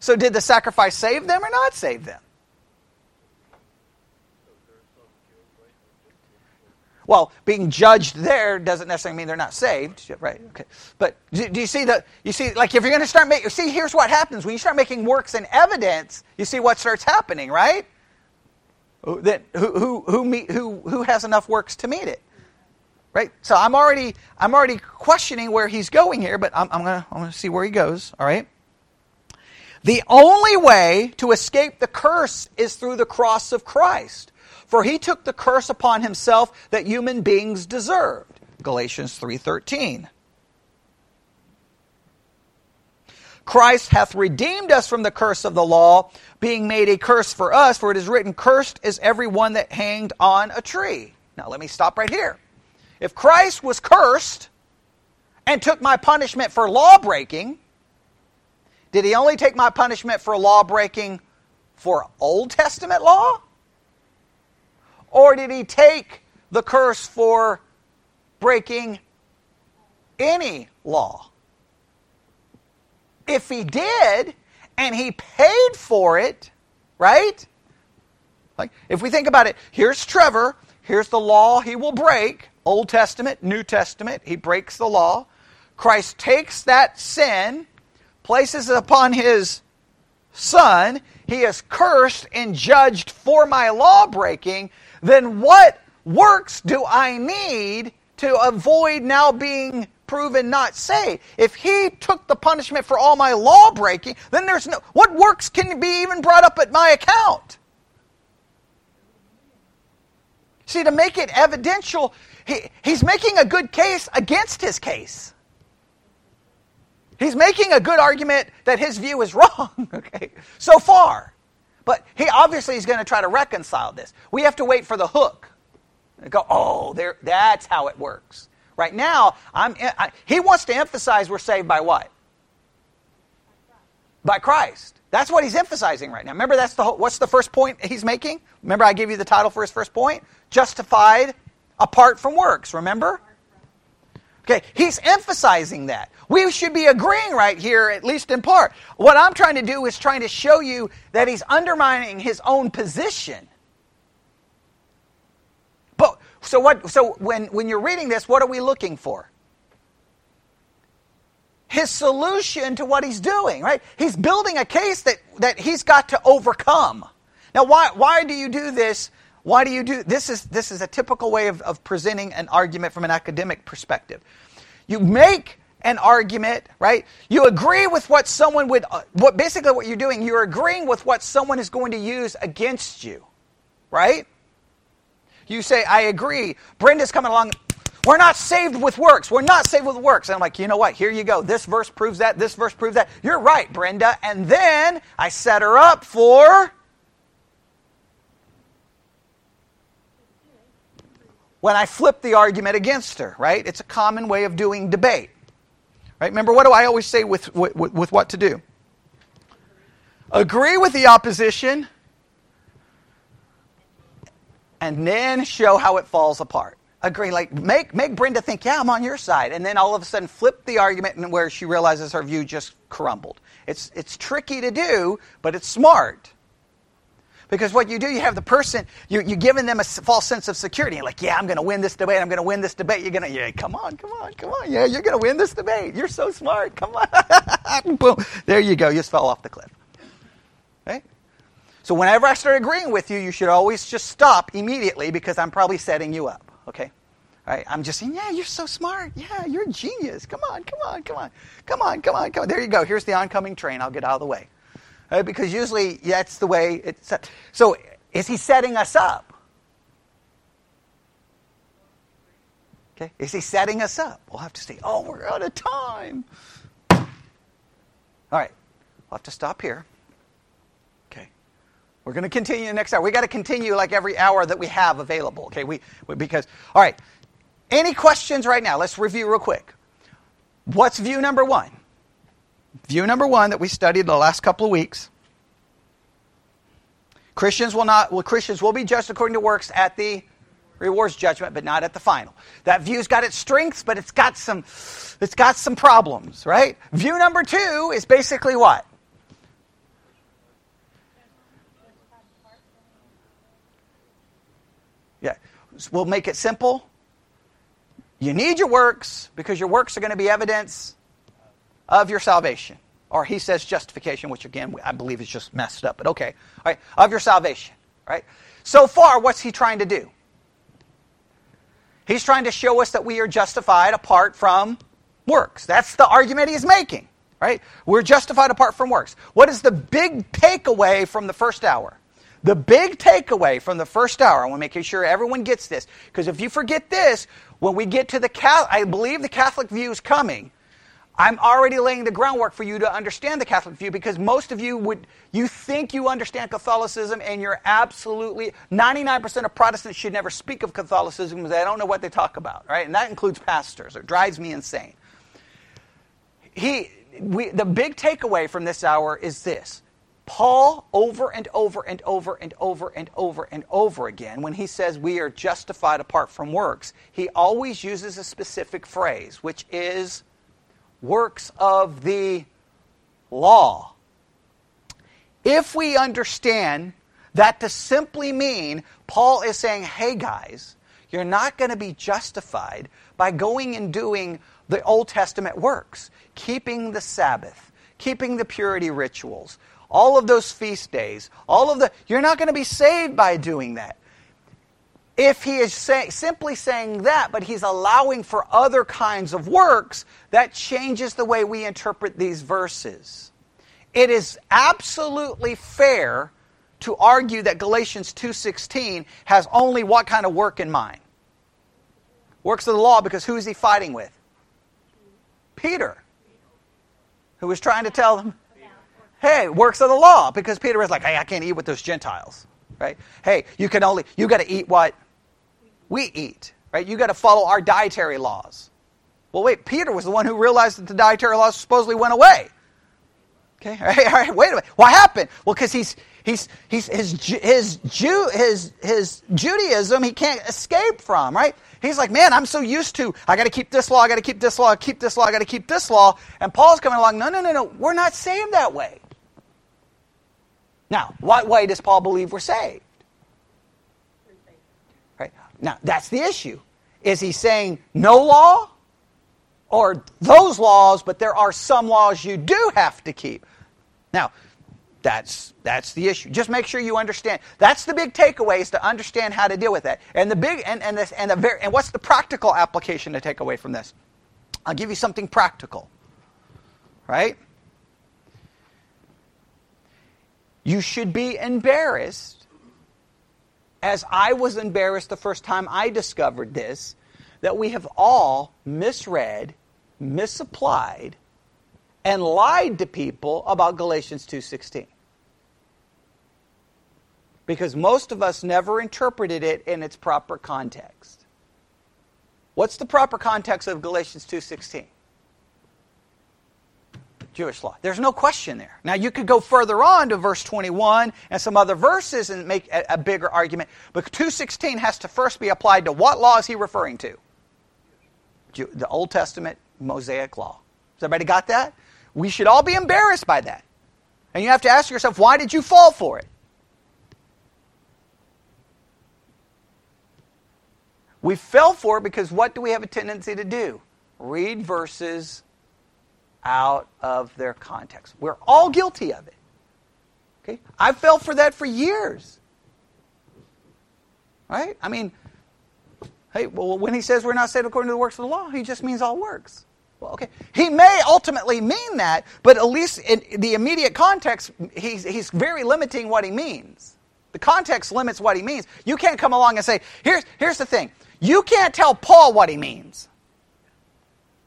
So did the sacrifice save them or not save them? Well, being judged there doesn't necessarily mean they're not saved, right? Okay. But do, you see the you see like if you're going to start making see here's what happens when you start making works and evidence, you see what starts happening, right? That who who who meet, who who has enough works to meet it, right? So I'm already I'm already questioning where he's going here, but I'm, I'm gonna I'm gonna see where he goes. All right. The only way to escape the curse is through the cross of Christ. For he took the curse upon himself that human beings deserved. Galatians 3:13. Christ hath redeemed us from the curse of the law, being made a curse for us, for it is written, Cursed is every one that hanged on a tree. Now let me stop right here. If Christ was cursed and took my punishment for law breaking, did he only take my punishment for law breaking for Old Testament law? Or did he take the curse for breaking any law? If he did, and he paid for it, right? Like, if we think about it, here's Trevor, here's the law he will break Old Testament, New Testament, he breaks the law. Christ takes that sin, places it upon his son, he is cursed and judged for my law breaking, then what works do I need to avoid now being proven not saved? If he took the punishment for all my law breaking, then there's no what works can be even brought up at my account? See, to make it evidential, he, he's making a good case against his case. He's making a good argument that his view is wrong, okay, so far. But he obviously is going to try to reconcile this. We have to wait for the hook. And go, oh, there, that's how it works. Right now, I, he wants to emphasize we're saved by what? By Christ. That's what he's emphasizing right now. Remember, that's the whole, what's the first point he's making? Remember, I gave you the title for his first point? Justified apart from works. Remember? Okay, he's emphasizing that. We should be agreeing right here, at least in part. What I'm trying to do is trying to show you that he's undermining his own position. So what so when, when you're reading this, what are we looking for? His solution to what he's doing, right? He's building a case that, that he's got to overcome. Now, why, why do you do this? Why do you do this? Is this is a typical way of, of presenting an argument from an academic perspective. You make an argument, right? You agree with what someone would, uh, what basically what you're doing, you're agreeing with what someone is going to use against you, right? You say, I agree. Brenda's coming along. We're not saved with works. We're not saved with works. And I'm like, you know what? Here you go. This verse proves that. This verse proves that. You're right, Brenda. And then I set her up for when I flip the argument against her, right? It's a common way of doing debate. Right? Remember, what do I always say with, with, with what to do? Agree with the opposition and then show how it falls apart. Agree, like make, make Brenda think, yeah, I'm on your side. And then all of a sudden flip the argument and where she realizes her view just crumbled. It's, it's tricky to do, but it's smart. Because what you do, you have the person, you, you're giving them a false sense of security. Like, yeah, I'm going to win this debate. I'm going to win this debate. You're going to, yeah, come on, come on, come on. Yeah, you're going to win this debate. You're so smart. Come on. Boom. There you go. You just fell off the cliff. Okay? So whenever I start agreeing with you, you should always just stop immediately because I'm probably setting you up. Okay? All right, I'm just saying, yeah, you're so smart. Yeah, you're a genius. Come on, come on, come on, come on, come on, come on. There you go. Here's the oncoming train. I'll get out of the way. Because usually that's the way it's set. So is he setting us up? Okay? Is he setting us up? We'll have to see. Oh, we're out of time. All right. We'll have to stop here. We're going to continue the next hour. We got to continue like every hour that we have available. Okay? We, we because all right. Any questions right now? Let's review real quick. What's view number one? View number one that we studied the last couple of weeks. Christians will not. Well, Christians will be judged according to works at the rewards judgment, but not at the final. That view's got its strengths, but it's got some, it's got some problems, right? View number two is basically what? Yeah, we'll make it simple. You need your works because your works are going to be evidence of your salvation. Or he says justification, which again I believe is just messed up, but okay. All right, of your salvation, right? So far, what's he trying to do? He's trying to show us that we are justified apart from works. That's the argument he's making, right? We're justified apart from works. What is the big takeaway from the first hour? The big takeaway from the first hour, I want to make sure everyone gets this, because if you forget this, when we get to the Catholic, I believe the Catholic view is coming. I'm already laying the groundwork for you to understand the Catholic view because most of you would you think you understand Catholicism and you're absolutely 99% of Protestants should never speak of Catholicism because they don't know what they talk about, right? And that includes pastors. It drives me insane. He we, the big takeaway from this hour is this. Paul, over and over and over and over and over and over again, when he says we are justified apart from works, he always uses a specific phrase, which is works of the law. If we understand that to simply mean, Paul is saying, hey guys, you're not going to be justified by going and doing the Old Testament works, keeping the Sabbath, keeping the purity rituals, all of those feast days, all of the, you're not going to be saved by doing that. If he is say, simply saying that, but he's allowing for other kinds of works, that changes the way we interpret these verses. It is absolutely fair to argue that Galatians 2:16 has only what kind of work in mind? Works of the law because who is he fighting with? Peter. Who was trying to tell them Hey, works of the law, because Peter was like, hey, I can't eat with those Gentiles, right? Hey, you can only, you got to eat what we eat, right? You got to follow our dietary laws. Well, wait, Peter was the one who realized that the dietary laws supposedly went away. Okay, all right, all right wait a minute. What happened? Well, because he's, he's, he's, his, his, Jew, his, his Judaism he can't escape from, right? He's like, man, I'm so used to, I got to keep this law, I got to keep this law, keep this law, I got to keep this law. And Paul's coming along, no, no, no, no, we're not saved that way. Now, what way does Paul believe we're saved? Right? Now, that's the issue. Is he saying no law or those laws, but there are some laws you do have to keep? Now, that's that's the issue. Just make sure you understand. That's the big takeaway is to understand how to deal with that. And the big and and this and the very and what's the practical application to take away from this? I'll give you something practical. Right? You should be embarrassed, as I was embarrassed the first time I discovered this, that we have all misread, misapplied, and lied to people about Galatians 2:16. Because most of us never interpreted it in its proper context. What's the proper context of Galatians 2:16? Jewish law. There's no question there. Now, you could go further on to verse 21 and some other verses and make a, a bigger argument, but 216 has to first be applied to what law is he referring to? The Old Testament Mosaic law. Has everybody got that? We should all be embarrassed by that. And you have to ask yourself, why did you fall for it? We fell for it because what do we have a tendency to do? Read verses out of their context. We're all guilty of it. Okay? I fell for that for years. Right? I mean, hey, well, when he says we're not saved according to the works of the law, he just means all works. Well, okay. He may ultimately mean that, but at least in the immediate context, he's, he's very limiting what he means. The context limits what he means. You can't come along and say, here's, here's the thing. You can't tell Paul what he means.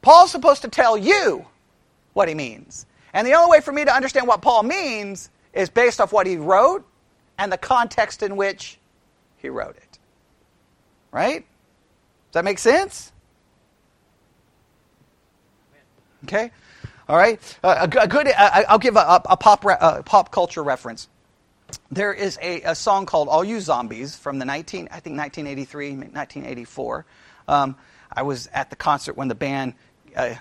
Paul's supposed to tell you what he means. And the only way for me to understand what Paul means is based off what he wrote and the context in which he wrote it. Right? Does that make sense? Okay? All right? Uh, a, a, good, uh, I'll give a, a pop, re, a pop culture reference. There is a, a, song called All You Zombies from the 19, I think 1983, 1984. Um, I was at the concert when the band uh,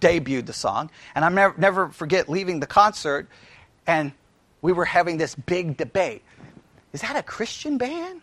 debuted the song. And I'll never, never forget leaving the concert, and we were having this big debate. Is that a Christian band?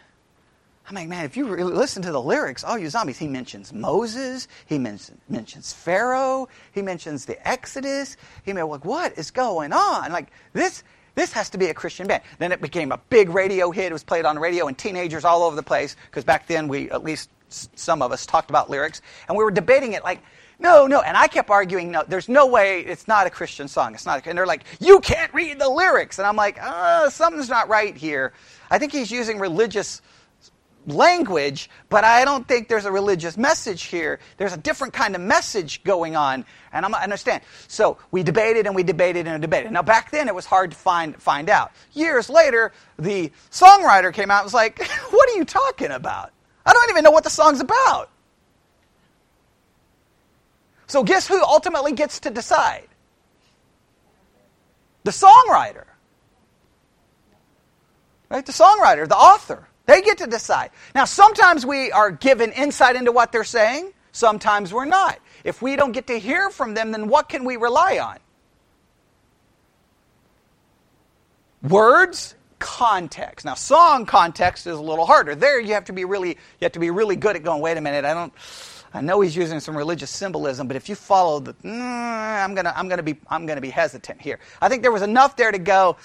I'm like, man, if you really listen to the lyrics, all you zombies, he mentions Moses, he mentions, mentions Pharaoh, he mentions the Exodus. He may like, what is going on? Like this, this has to be a Christian band. Then it became a big radio hit. It was played on the radio, and teenagers all over the place, because back then we, at least some of us, talked about lyrics, and we were debating it like, no, no. And I kept arguing, no, there's no way it's not a Christian song. It's not. And they're like, you can't read the lyrics. And I'm like, uh, something's not right here. I think he's using religious language, but I don't think there's a religious message here. There's a different kind of message going on, and I'm, I understand. So we debated and we debated and we debated. Now back then it was hard to find find out. Years later, the songwriter came out and was like, "What are you talking about? I don't even know what the song's about." So, guess who ultimately gets to decide? The songwriter. Right? The songwriter, the author. They get to decide. Now, sometimes we are given insight into what they're saying, sometimes we're not. If we don't get to hear from them, then what can we rely on? Words, context. Now, song context is a little harder. There, you have to be really, you have to be really good at going. Wait a minute, I don't. I know he's using some religious symbolism, but if you follow the, mm, I'm gonna, I'm gonna be, I'm gonna be hesitant here. I think there was enough there to go.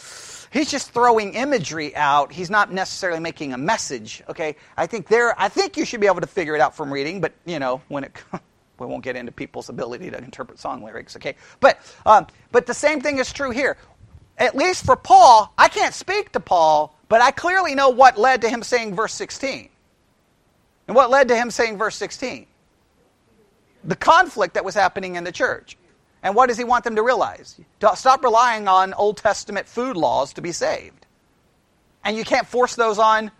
He's just throwing imagery out. He's not necessarily making a message. Okay, I think there, I think you should be able to figure it out from reading, but you know, when it, we won't get into people's ability to interpret song lyrics. Okay, but, um, but the same thing is true here. At least for Paul, I can't speak to Paul, but I clearly know what led to him saying verse 16. And what led to him saying verse 16? The conflict that was happening in the church. And what does he want them to realize? Stop relying on Old Testament food laws to be saved. And you can't force those on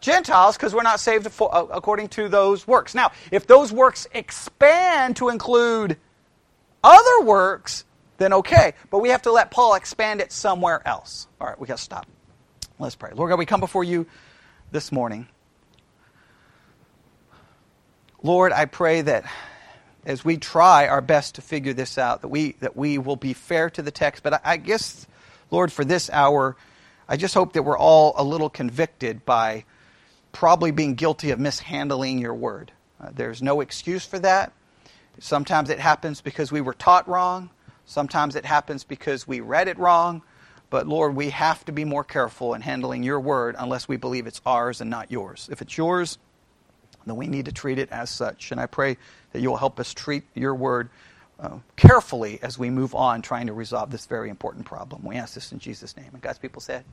Gentiles because we're not saved uh, according to those works. Now, if those works expand to include other works, then okay. But we have to let Paul expand it somewhere else. All right, we got to stop. Let's pray. Lord God, we come before you this morning. Lord, I pray that as we try our best to figure this out, that we, that we will be fair to the text. But I, I guess, Lord, for this hour, I just hope that we're all a little convicted by probably being guilty of mishandling your word. Uh, there's no excuse for that. Sometimes it happens because we were taught wrong. Sometimes it happens because we read it wrong. But Lord, we have to be more careful in handling your word unless we believe it's ours and not yours. If it's yours, then we need to treat it as such. And I pray that you will help us treat your word uh, carefully as we move on trying to resolve this very important problem. We ask this in Jesus' name. And God's people said,